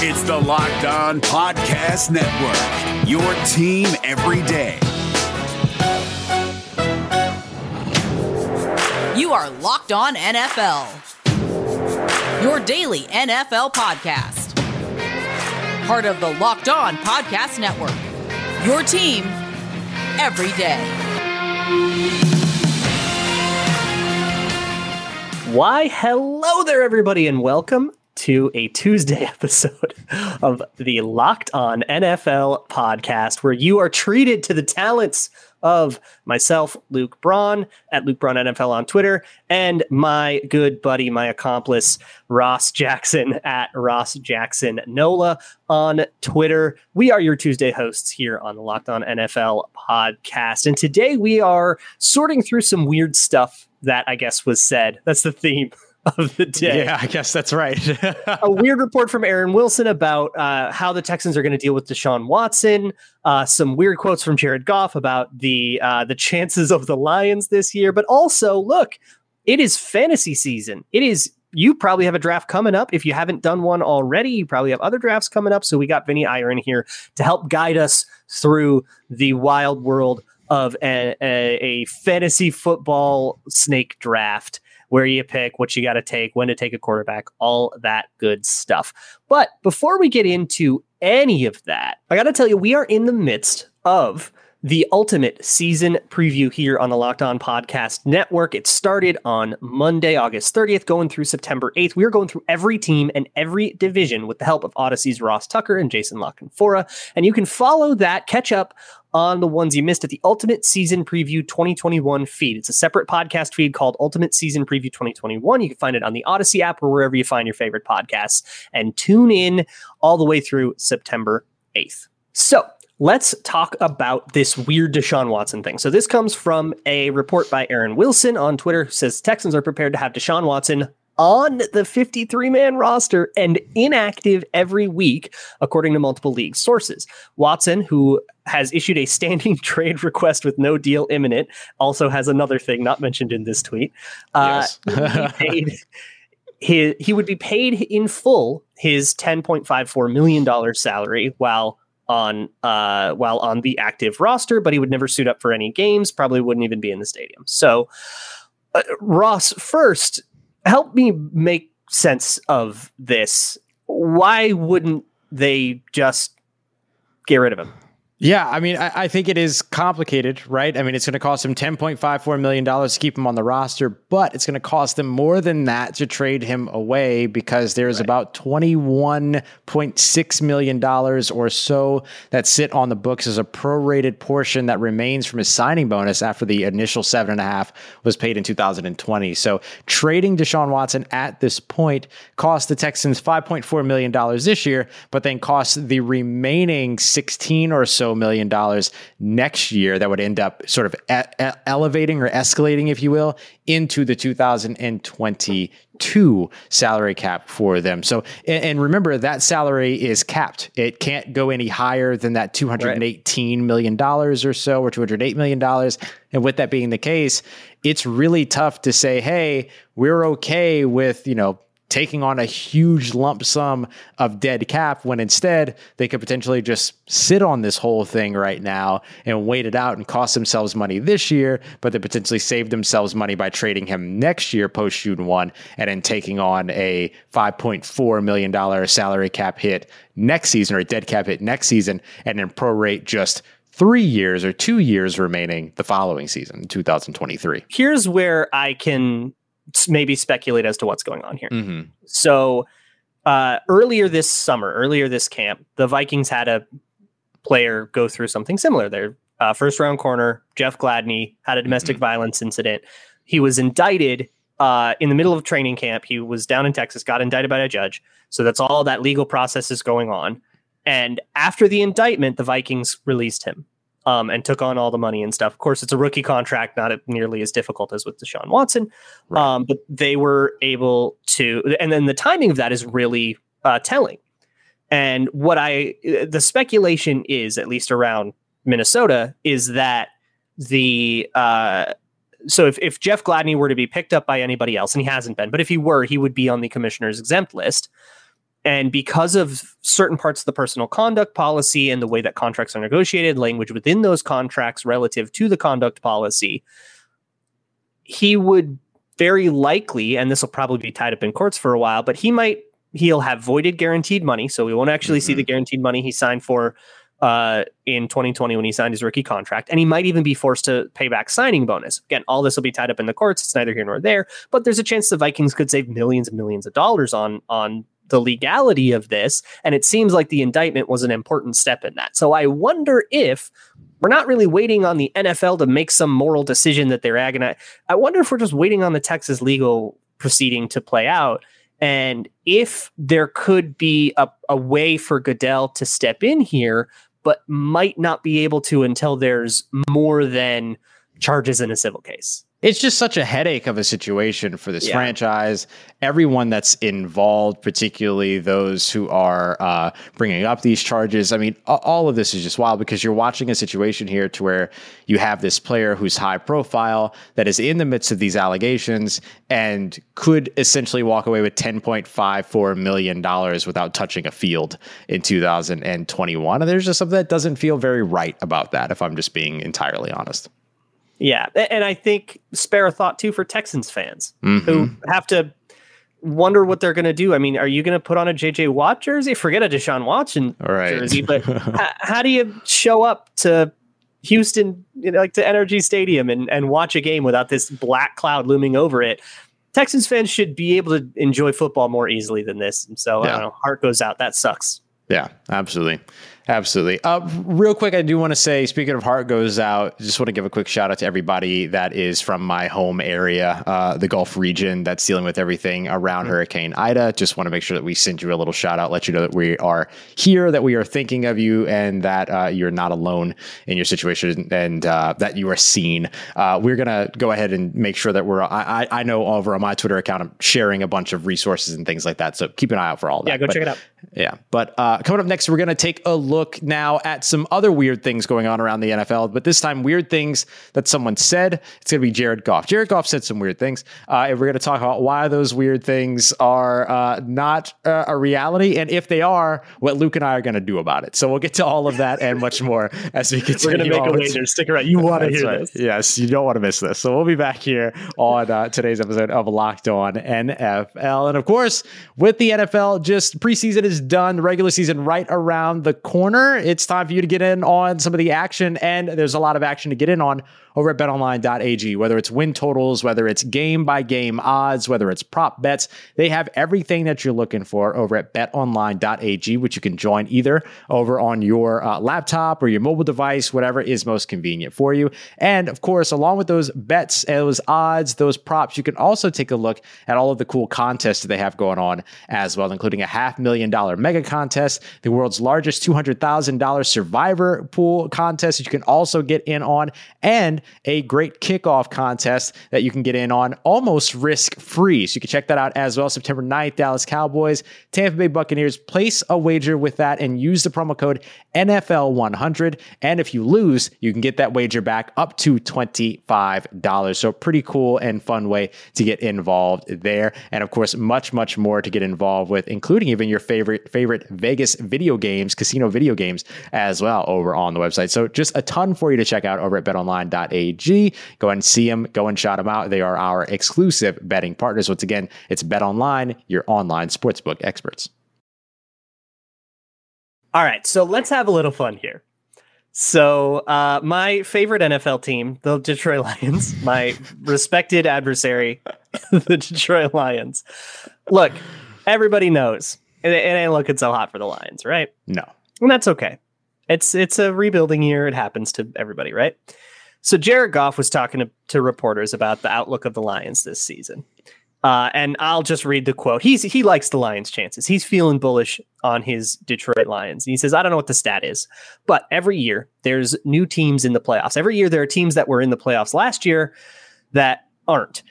It's the Locked On Podcast Network, your team every day. You are Locked On NFL, your daily NFL podcast. Part of the Locked On Podcast Network, your team every day. Why, hello there, everybody, and welcome to a Tuesday episode of the Locked On NFL podcast, where you are treated to the talents of myself, Luke Braun, at Luke Braun NFL on Twitter, and my good buddy, my accomplice, Ross Jackson at Ross Jackson Nola on Twitter. We are your Tuesday hosts here on the Locked On NFL podcast. And today we are sorting through some weird stuff that I guess was said. That's the theme of the day. Yeah, I guess that's right. a weird report from Aaron Wilson about uh, how the Texans are going to deal with Deshaun Watson. Uh, some weird quotes from Jared Goff about the uh, the chances of the Lions this year, but also look, it is fantasy season. It is. You probably have a draft coming up. If you haven't done one already, you probably have other drafts coming up. So we got Vinny Iyer here to help guide us through the wild world of a, a, a fantasy football snake draft where you pick, what you got to take, when to take a quarterback, all that good stuff. But before we get into any of that, I got to tell you, we are in the midst of the ultimate season preview here on the Locked On Podcast Network. It started on Monday, August 30th, going through September 8th. We are going through every team and every division with the help of Audacy's Ross Tucker and Jason La Canfora. And you can follow that, catch up on the ones you missed at the Ultimate Season Preview 2021 feed. It's a separate podcast feed called Ultimate Season Preview 2021. You can find it on the Audacy app or wherever you find your favorite podcasts and tune in all the way through September 8th. So, Let's talk about this weird Deshaun Watson thing. So this comes from a report by Aaron Wilson on Twitter who says Texans are prepared to have Deshaun Watson on the 53 man roster and inactive every week, according to multiple league sources. Watson, who has issued a standing trade request with no deal imminent, also has another thing not mentioned in this tweet. Uh, yes. paid, he, he would be paid in full his $10.54 million salary while on uh, while on the active roster, but he would never suit up for any games. Probably wouldn't even be in the stadium. So, uh, Ross, first, help me make sense of this. Why wouldn't they just get rid of him? Yeah, I mean, I, I, think it is complicated, right? I mean, it's going to cost them $10.54 million to keep him on the roster, but it's going to cost them more than that to trade him away because there's right. about $21.6 million or so that sit on the books as a prorated portion that remains from his signing bonus after the initial seven and a half was paid in 2020. So trading Deshaun Watson at this point cost the Texans $5.4 million this year, but then cost the remaining 16 or so million dollars next year that would end up sort of e- elevating or escalating, if you will, into the 2022 salary cap for them. So, and, and remember that salary is capped. It can't go any higher than that 218 million dollars or so, or 208 million dollars. And with that being the case, it's really tough to say, hey, we're okay with, you know, taking on a huge lump sum of dead cap when instead they could potentially just sit on this whole thing right now and wait it out and cost themselves money this year, but they potentially save themselves money by trading him next year post June 1 and then taking on a $5.4 million salary cap hit next season or a dead cap hit next season and then prorate just three years or two years remaining the following season, 2023. Here's where I can maybe speculate as to what's going on here. Mm-hmm. So uh, earlier this summer, earlier this camp, the Vikings had a player go through something similar. Their uh, first round corner, Jeff Gladney, had a domestic mm-hmm. violence incident. He was indicted uh, in the middle of training camp. He was down in Texas, got indicted by a judge. So that's all that legal process is going on. And after the indictment, the Vikings released him um, and took on all the money and stuff. Of course, it's a rookie contract, not nearly as difficult as with Deshaun Watson, right. um, but they were able to. And then the timing of that is really uh, telling. And what I, the speculation is, at least around Minnesota, is that the, uh, so if, if Jeff Gladney were to be picked up by anybody else, and he hasn't been, but if he were, he would be on the commissioner's exempt list. And because of certain parts of the personal conduct policy and the way that contracts are negotiated, language within those contracts relative to the conduct policy, he would very likely, and this will probably be tied up in courts for a while, but he might he'll have voided guaranteed money, so we won't actually mm-hmm. see the guaranteed money he signed for uh, in 2020 when he signed his rookie contract, and he might even be forced to pay back signing bonus. Again, all this will be tied up in the courts. It's neither here nor there, but there's a chance the Vikings could save millions and millions of dollars on on the legality of this, and it seems like the indictment was an important step in that. So I wonder if we're not really waiting on the NFL to make some moral decision that they're agonizing. I wonder if we're just waiting on the Texas legal proceeding to play out. And if there could be a, a way for Goodell to step in here, but might not be able to until there's more than charges in a civil case it's just such a headache of a situation for this yeah. franchise. Everyone that's involved, particularly those who are uh, bringing up these charges. I mean, all of this is just wild because you're watching a situation here to where you have this player who's high profile that is in the midst of these allegations and could essentially walk away with $10.54 million without touching a field in 2021. And there's just something that doesn't feel very right about that, if I'm just being entirely honest. Yeah, and I think spare a thought too for Texans fans mm-hmm. who have to wonder what they're going to do. I mean, are you going to put on a JJ Watt jersey? Forget a Deshaun Watson right. jersey, but how, how, do you show up to Houston, you know, like to NRG Stadium and, and watch a game without this black cloud looming over it? Texans fans should be able to enjoy football more easily than this. And so, yeah. I don't know, heart goes out. That sucks. Yeah, absolutely. Absolutely. Uh, real quick, I do want to say, speaking of heart goes out, just want to give a quick shout out to everybody that is from my home area, uh, the Gulf region, that's dealing with everything around mm-hmm. Hurricane Ida. Just want to make sure that we send you a little shout out, let you know that we are here, that we are thinking of you, and that uh, you're not alone in your situation, and uh, that you are seen. Uh, we're gonna go ahead and make sure that we're. I, I know over on my Twitter account, I'm sharing a bunch of resources and things like that. So keep an eye out for all that. Yeah, go but, check it out. Yeah, but uh, coming up next, we're gonna take a look look now at some other weird things going on around the NFL, but this time weird things that someone said. It's going to be Jared Goff. Jared Goff said some weird things. Uh, and we're going to talk about why those weird things are uh, not uh, a reality, and if they are, what Luke and I are going to do about it. So we'll get to all of that and much more as we continue. We're going to make a wager. Stick around. You want to hear right. this? Yes, you don't want to miss this. So we'll be back here on uh, today's episode of Locked On NFL, and of course, with the NFL, just preseason is done, regular season right around the corner. It's time for you to get in on some of the action, and there's a lot of action to get in on over at betonline.ag, whether it's win totals, whether it's game by game odds, whether it's prop bets. They have everything that you're looking for over at betonline.ag, which you can join either over on your uh, laptop or your mobile device, whatever is most convenient for you. And of course, along with those bets, those odds, those props, you can also take a look at all of the cool contests that they have going on as well, including a half million dollar mega contest, the world's largest $200,000 survivor pool contest that you can also get in on, and a great kickoff contest that you can get in on almost risk free. So you can check that out as well. September 9th, Dallas Cowboys, Tampa Bay Buccaneers. Place a wager with that and use the promo code NFL100. And if you lose, you can get that wager back up to $25. So pretty cool and fun way to get involved there. And of course, much, much more to get involved with, including even your favorite, favorite Vegas video games, casino video games as well over on the website. So just a ton for you to check out over at betonline.ag BetOnline.ag. Go and see them, go and shout them out. They are our exclusive betting partners. Once again, it's BetOnline, your online sportsbook experts. All right, so let's have a little fun here. So, uh, my favorite NFL team, the Detroit Lions, my respected adversary, the Detroit Lions. Look, everybody knows it, it ain't looking so hot for the Lions, right? No, and that's okay. It's it's a rebuilding year. It happens to everybody, right? So Jared Goff was talking to, to reporters about the outlook of the Lions this season. Uh, and I'll just read the quote. He's he likes the Lions' chances. He's feeling bullish on his Detroit Lions. And he says, I don't know what the stat is, but every year there's new teams in the playoffs. Every year there are teams that were in the playoffs last year that aren't.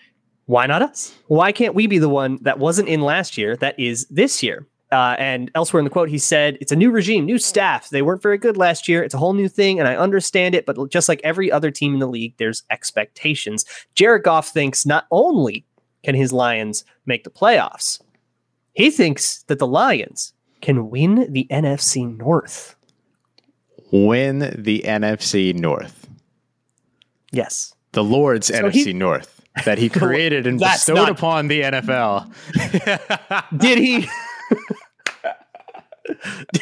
Why not us? Why can't we be the one that wasn't in last year that is this year? Uh, and elsewhere in the quote, he said, It's a new regime, new staff. They weren't very good last year. It's a whole new thing, and I understand it. But just like every other team in the league, there's expectations. Jared Goff thinks not only can his Lions make the playoffs, He thinks that the Lions can win the NFC North. Win the NFC North. Yes. The Lord's So NFC he- North that he created and bestowed not- upon the NFL. Did he?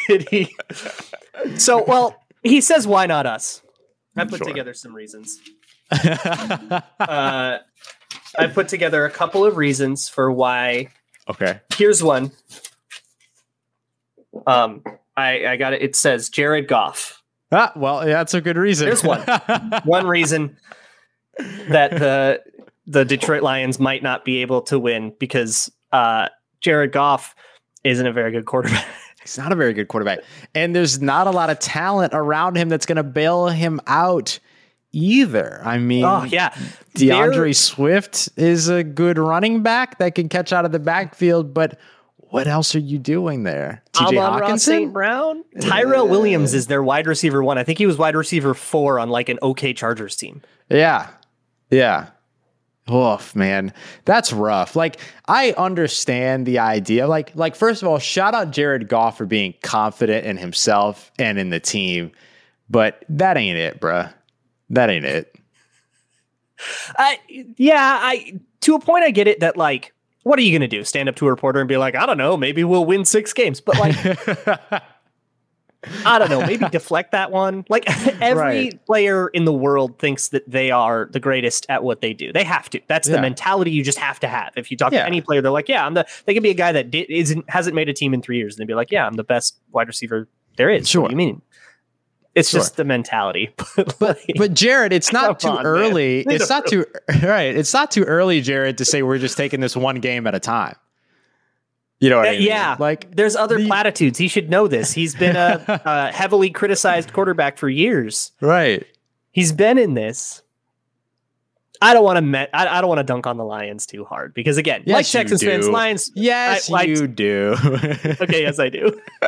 Did he? So, well, he says, "Why not us?" I put Sure. together some reasons. Uh, I put together a couple of reasons for why. okay. Here's one. Um, I I got it. It says Jared Goff. Ah, well, yeah, that's a good reason. There's one. One reason that the the Detroit Lions might not be able to win because uh, Jared Goff isn't a very good quarterback. He's not a very good quarterback. And there's not a lot of talent around him that's going to bail him out either. I mean, Oh yeah, D'Andre They're- Swift is a good running back that can catch out of the backfield, but what else are you doing there? TJ Hockenson? Brown. Uh, Tyrell Williams is their wide receiver one. I think he was wide receiver four on like an OK Chargers team. Yeah. Yeah. Oof, man. That's rough. Like, I understand the idea. Like, like, first of all, shout out Jared Goff for being confident in himself and in the team. But that ain't it, bruh. That ain't it. I yeah, I to a point I get it that like what are you going to do? Stand up to a reporter and be like, I don't know, maybe we'll win 6 games. But like I don't know, maybe deflect that one. Like every Right. player in the world thinks that they are the greatest at what they do. They have to. That's the mentality you just have to have. If you talk Yeah. to any player, they're like, "Yeah, I'm the." They could be a guy that isn't hasn't made a team in three years, and they'd be like, "Yeah, I'm the best wide receiver there is." Sure. What do you mean? It's Sure. just the mentality. but, But like, but Jared, it's not too on, early. It's not too right. It's not too early, Jared, to say we're just taking this one game at a time. You know what I mean? yeah, Like there's other the- platitudes. He should know this. He's been a, a heavily criticized quarterback for years. right. He's been in this. I don't want to met. I, I don't want to dunk on the Lions too hard because again, Yes, like Texans fans. Lions. Yes, I- like- you do. Okay, yes, I do.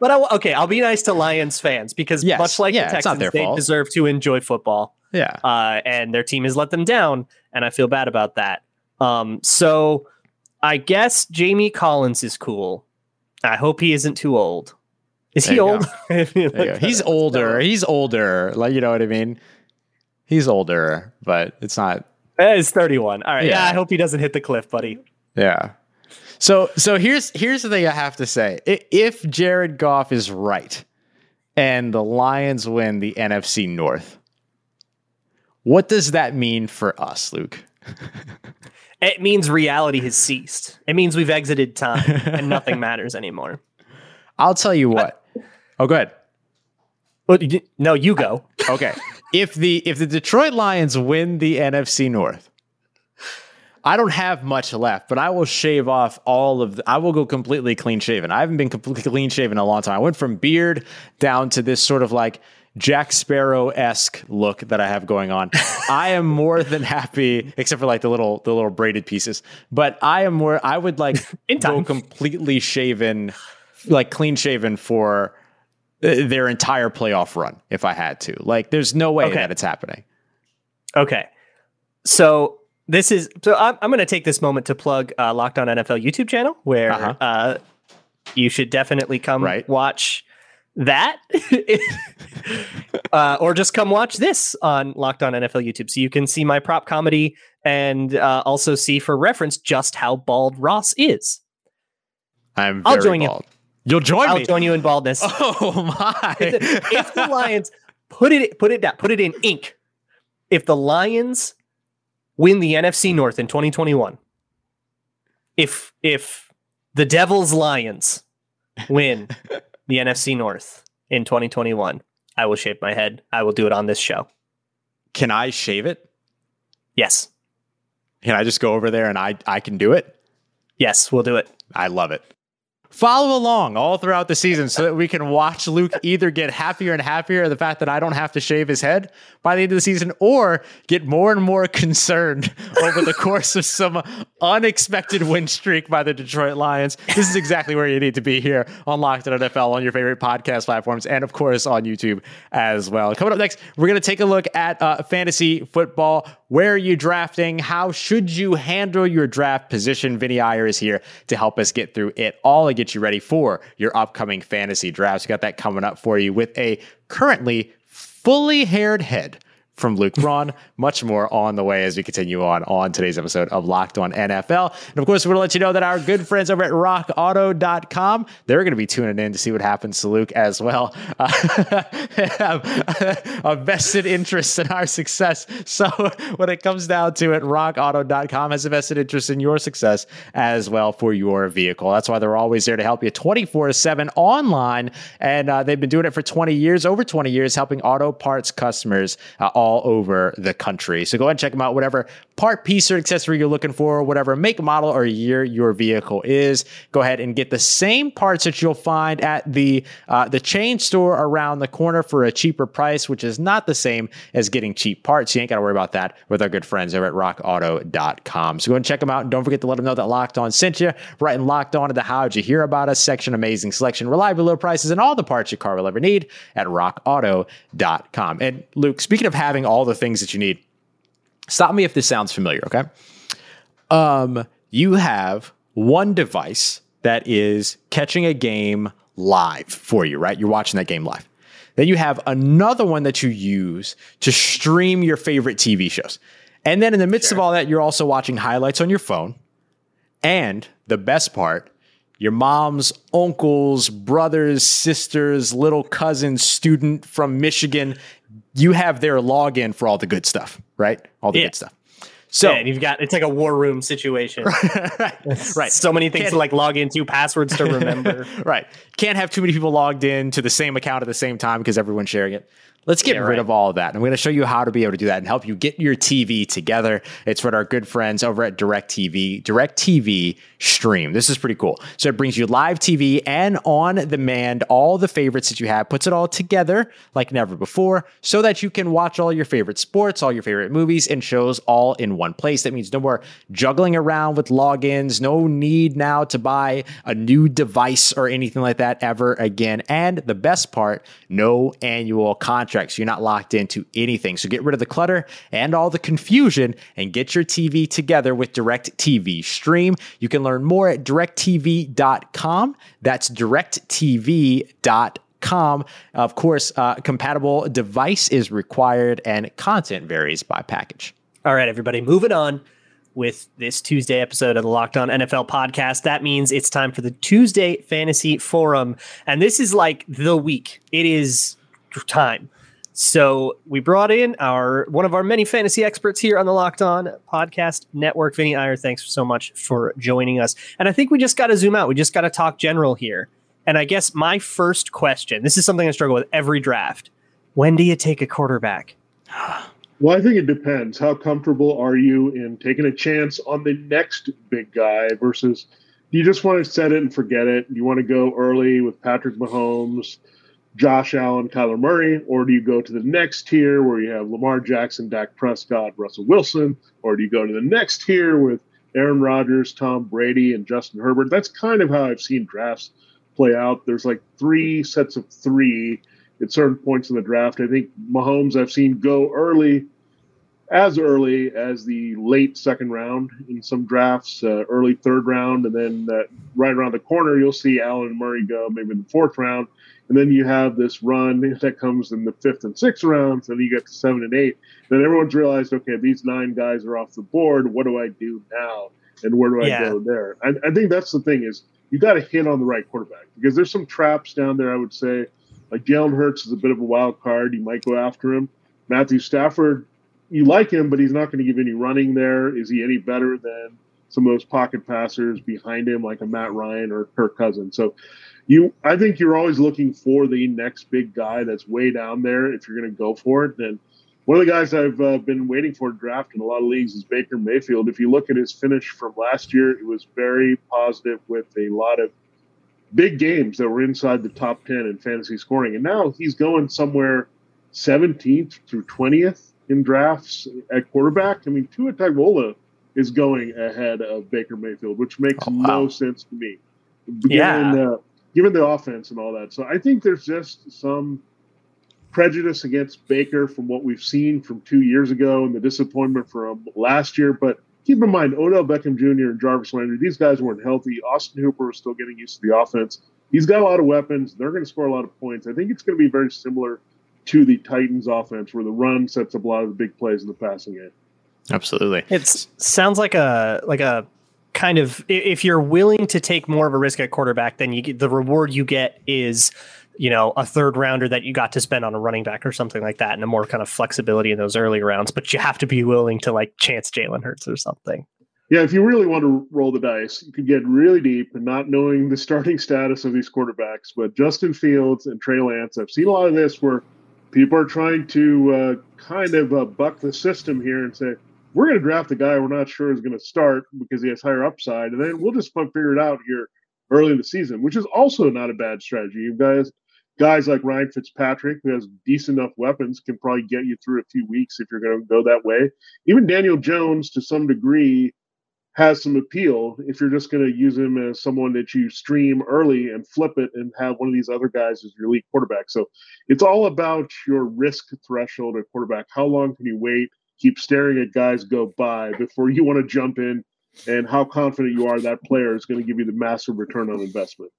but I, okay, I'll be nice to Lions fans because Yes, much like yeah, the Texans, they fault. deserve to enjoy football. yeah. uh, and their team has let them down, and I feel bad about that. Um, so I guess Jamie Collins is cool. I hope he isn't too old. Is There he old? He's older. He's older. Like you know what I mean? He's older, but it's not Eh, He's 31. All right. Yeah. Yeah. I hope he doesn't hit the cliff, buddy. Yeah. So so here's here's the thing I have to say. If Jared Goff is right and the Lions win the NFC North, what does that mean for us, Luke? It means reality has ceased. It means we've exited time and nothing matters anymore. I'll tell you what. Oh, go ahead. Well, you- no, you go. Okay. if the if the Detroit Lions win the NFC North, I don't have much left, but I will shave off all of the, I will go completely clean shaven. I haven't been completely clean shaven in a long time. I went from beard down to this sort of like Jack Sparrow esque look that I have going on. I am more than happy, except for like the little the little braided pieces. But I am more. I would like In go completely shaven, like clean shaven for uh, their entire playoff run if I had to. Like, there's no way Okay. that it's happening. Okay. So this is so I'm, I'm going to take this moment to plug uh, Locked On NFL YouTube channel where Uh-huh. uh, you should definitely come Right. watch that, uh, or just come watch this on Locked On NFL YouTube, so you can see my prop comedy and uh, also see for reference just how bald Ross is. I'm I'll very join you. bald. You'll join I'll me. join you in baldness. Oh my! if the Lions put it put it down, put it in ink. If the Lions win the NFC North in 2021, if if the Devils Lions win the NFC North in 2021, I will shave my head. I will do it on this show. can I shave it? Yes. Can I just go over there and I I can do it? Yes, we'll do it. I love it. Follow along all throughout the season so that we can watch Luke either get happier and happier at the fact that I don't have to shave his head by the end of the season or get more and more concerned over the course of some unexpected win streak by the Detroit Lions. This is exactly where you need to be here on Locked on NFL on your favorite podcast platforms and, of course, on YouTube as well. Coming up next, we're going to take a look at uh, fantasy football. Where are you drafting? How should you handle your draft position? Vinny Iyer is here to help us get through it all get you ready for your upcoming fantasy drafts. We got that coming up for you with a currently fully haired head from Luke Braun. Much more on the way as we continue on on today's episode of Locked On NFL. And of course, we're going to let you know that our good friends over at rockauto.com, they're going to be tuning in to see what happens to Luke as well. Uh, have a vested interest in our success. So when it comes down to it, rockauto.com has a vested interest in your success as well for your vehicle. That's why they're always there to help you 24 7 online. And uh, they've been doing it for 20 years, over 20 years, helping auto parts customers uh, all over the country. So go ahead and check them out. Whatever part, piece, or accessory you're looking for, whatever make, model, or year your vehicle is, go ahead and get the same parts that you'll find at the uh, the chain store around the corner for a cheaper price, which is not the same as getting cheap parts. You ain't got to worry about that with our good friends over at rockauto.com. So go and check them out. And don't forget to let them know that Locked On sent you. Right and Locked On to the How'd You Hear About Us section. Amazing selection, reliable low prices, and all the parts your car will ever need at rockauto.com. And Luke, speaking of having all the things that you need, stop me if this sounds familiar, okay? Um, you have one device that is catching a game live for you, right? You're watching that game live. Then you have another one that you use to stream your favorite TV shows. And then in the midst sure. of all that, you're also watching highlights on your phone. And the best part, your mom's uncles, brothers, sisters, little cousin, student from Michigan, you have their login for all the good stuff, right? All the yeah. good stuff. So yeah, you've got it's like a war room situation. right. right. So many things Can't, to like log into, passwords to remember. right. Can't have too many people logged in to the same account at the same time because everyone's sharing it. Let's get yeah, rid right. of all of that. I'm going to show you how to be able to do that and help you get your TV together. It's what our good friends over at DirecTV, DirecTV Stream. This is pretty cool. So it brings you live TV and on demand, all the favorites that you have, puts it all together like never before so that you can watch all your favorite sports, all your favorite movies and shows all in one place. That means no more juggling around with logins, no need now to buy a new device or anything like that ever again. And the best part, no annual contract contracts. You're not locked into anything. So get rid of the clutter and all the confusion and get your TV together with DirecTV Stream. You can learn more at directv.com. That's directv.com. Of course, uh, compatible device is required and content varies by package. All right, everybody, moving on with this Tuesday episode of the Locked On NFL podcast. That means it's time for the Tuesday Fantasy Forum. And this is like the week. It is time so we brought in our one of our many fantasy experts here on the Locked On Podcast Network, Vinny Iyer. Thanks so much for joining us. And I think we just got to zoom out. We just got to talk general here. And I guess my first question: This is something I struggle with every draft. When do you take a quarterback? Well, I think it depends. How comfortable are you in taking a chance on the next big guy versus do you just want to set it and forget it? Do you want to go early with Patrick Mahomes? Josh Allen, Kyler Murray, or do you go to the next tier where you have Lamar Jackson, Dak Prescott, Russell Wilson, or do you go to the next tier with Aaron Rodgers, Tom Brady, and Justin Herbert? That's kind of how I've seen drafts play out. There's like three sets of three at certain points in the draft. I think Mahomes I've seen go early, as early as the late second round in some drafts, uh, early third round, and then uh, right around the corner you'll see Allen and Murray go maybe in the fourth round and then you have this run that comes in the fifth and sixth rounds, and you get to seven and eight. Then everyone's realized, okay, these nine guys are off the board. What do I do now? And where do I yeah. go there? I, I think that's the thing is you got to hit on the right quarterback because there's some traps down there. I would say, like Jalen Hurts is a bit of a wild card. You might go after him. Matthew Stafford, you like him, but he's not going to give any running there. Is he any better than some of those pocket passers behind him, like a Matt Ryan or Kirk Cousins? So you I think you're always looking for the next big guy that's way down there if you're going to go for it. Then one of the guys I've uh, been waiting for to draft in a lot of leagues is Baker Mayfield. If you look at his finish from last year, it was very positive with a lot of big games that were inside the top 10 in fantasy scoring. And now he's going somewhere 17th through 20th in drafts at quarterback. I mean, Tua Tagovailoa is going ahead of Baker Mayfield, which makes oh, wow. no sense to me. Yeah. The, given the offense and all that. So I think there's just some prejudice against Baker from what we've seen from two years ago and the disappointment from last year. But keep in mind, Odell Beckham Jr. and Jarvis Landry, these guys weren't healthy. Austin Hooper was still getting used to the offense. He's got a lot of weapons. They're going to score a lot of points. I think it's going to be very similar to the Titans offense where the run sets up a lot of the big plays in the passing game. Absolutely. It sounds like a like a kind of if you're willing to take more of a risk at quarterback, then you get the reward you get is you know a third rounder that you got to spend on a running back or something like that, and a more kind of flexibility in those early rounds. But you have to be willing to like chance Jalen Hurts or something. Yeah, if you really want to roll the dice, you could get really deep and not knowing the starting status of these quarterbacks. But Justin Fields and Trey Lance, I've seen a lot of this where people are trying to uh, kind of uh, buck the system here and say, we're going to draft a guy we're not sure is going to start because he has higher upside, and then we'll just figure it out here early in the season, which is also not a bad strategy. You guys, guys like Ryan Fitzpatrick, who has decent enough weapons, can probably get you through a few weeks if you're going to go that way. Even Daniel Jones, to some degree, has some appeal if you're just going to use him as someone that you stream early and flip it and have one of these other guys as your lead quarterback. So it's all about your risk threshold at quarterback. How long can you wait? Keep staring at guys go by before you want to jump in, and how confident you are that player is going to give you the massive return on investment.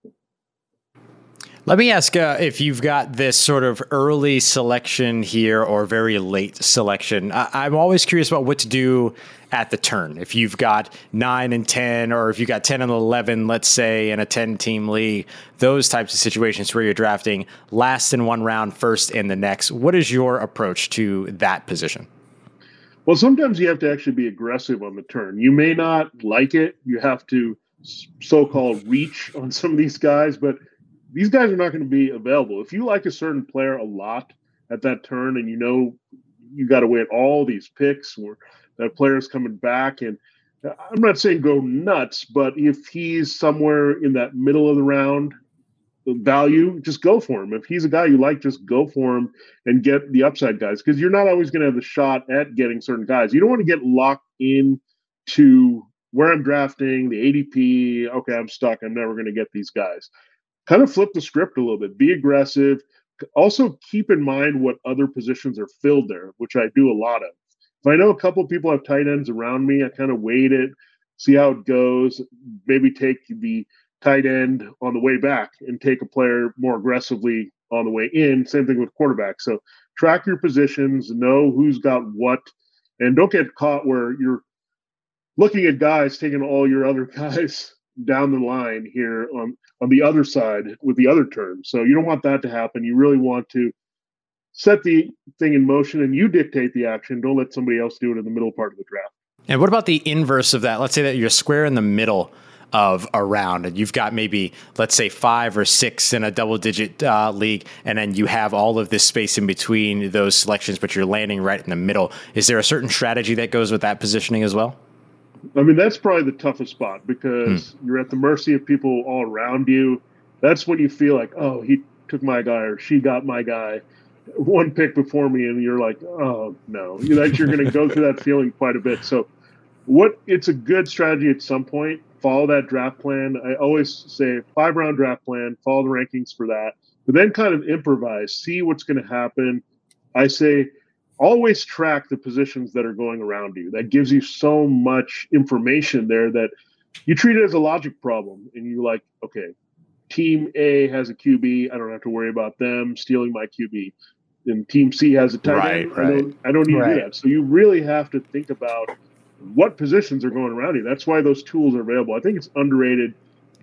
Let me ask uh, if you've got this sort of early selection here or very late selection. I- am always curious about what to do at the turn. If you've got nine and 10, or if you've got 10 and 11, let's say, in a 10 team league, those types of situations where you're drafting last in one round, first in the next. What is your approach to that position? Well, sometimes you have to actually be aggressive on the turn. You may not like it. You have to so called reach on some of these guys, but these guys are not going to be available. If you like a certain player a lot at that turn and you know you got to wait all these picks where that player's coming back and uh, I'm not saying go nuts, but if he's somewhere in that middle of the round value, just go for him. If he's a guy you like, just go for him and get the upside guys because you're not always going to have the shot at getting certain guys. You don't want to get locked in to where I'm drafting, the ADP. Okay, I'm stuck. I'm never going to get these guys kind of flip the script a little bit, be aggressive. Also, keep in mind what other positions are filled there, which I do a lot of. If I know a couple people have tight ends around me, I kind of wait it, see how it goes, maybe take the tight end on the way back and take a player more aggressively on the way in. Same thing with quarterback. So track your positions, know who's got what, and don't get caught where you're looking at guys taking all your other guys down the line here on on the other side with the other terms. So you don't want that to happen. You really want to set the thing in motion and you dictate the action. Don't let somebody else do it in the middle part of the draft. And what about the inverse of that? Let's say that you're square in the middle of a round and you've got maybe let's say five or six in a double digit uh, league and then you have all of this space in between those selections but you're landing right in the middle is there a certain strategy that goes with that positioning as well I mean, that's probably the toughest spot because hmm. you're at the mercy of people all around you. That's when you feel like, oh, he took my guy or she got my guy one pick before me, and you're like, oh no, that you're going to go through that feeling quite a bit. So, what it's a good strategy at some point. Follow that draft plan. I always say five round draft plan. Follow the rankings for that, but then kind of improvise. See what's going to happen. I say always track the positions that are going around you. That gives you so much information there that you treat it as a logic problem and you like, okay, team A has a QB. I don't have to worry about them stealing my QB. And team C has a tight right, end. Right. I don't, I don't need right. to do that. So you really have to think about what positions are going around you. That's why those tools are available. I think it's underrated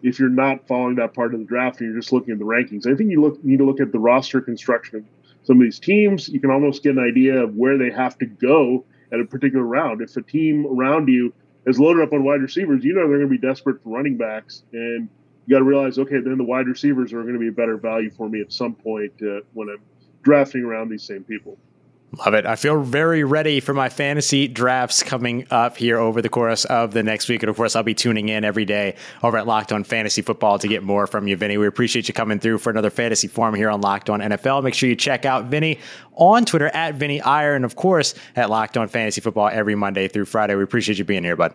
if you're not following that part of the draft and you're just looking at the rankings. I think you look need to look at the roster construction of some of these teams, you can almost get an idea of where they have to go at a particular round. If a team around you is loaded up on wide receivers, you know they're going to be desperate for running backs, and you got to realize, okay, then the wide receivers are going to be a better value for me at some point uh, when I'm drafting around these same people. Love it. I feel very ready for my fantasy drafts coming up here over the course of the next week. And of course, I'll be tuning in every day over at Locked On Fantasy Football to get more from you, Vinny. We appreciate you coming through for another fantasy forum here on Locked On NFL. Make sure you check out Vinny on Twitter at Vinny Iyer and of course at Locked On Fantasy Football every Monday through Friday. We appreciate you being here, bud.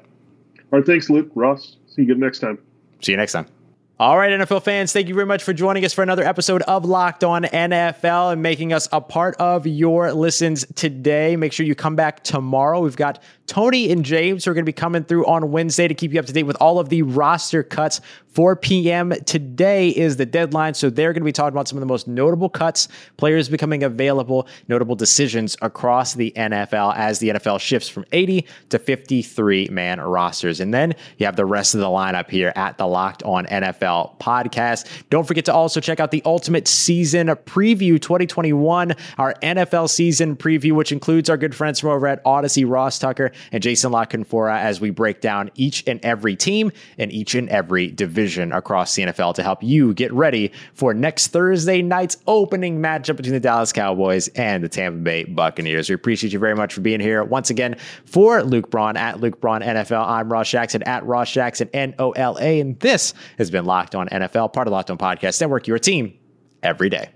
All right, thanks, Luke. Ross. See you good next time. See you next time. All right, NFL fans, thank you very much for joining us for another episode of Locked On NFL and making us a part of your listens today. Make sure you come back tomorrow. We've got Tony and James are going to be coming through on Wednesday to keep you up to date with all of the roster cuts 4 p.m. today is the deadline. So they're going to be talking about some of the most notable cuts, players becoming available, notable decisions across the NFL as the NFL shifts from 80 to 53 man rosters. And then you have the rest of the lineup here at the Locked On NFL podcast. Don't forget to also check out the Ultimate Season Preview 2021, our NFL season preview, which includes our good friends from over at Audacy, Ross Tucker and Jason La Canfora, as we break down each and every team and each and every division division across the NFL to help you get ready for next Thursday night's opening matchup between the Dallas Cowboys and the Tampa Bay Buccaneers. We appreciate you very much for being here once again for Luke Braun at Luke Braun NFL. I'm Ross Jackson at Ross Jackson N O L A, and this has been Locked On NFL, part of Locked On Podcast Network, your team every day.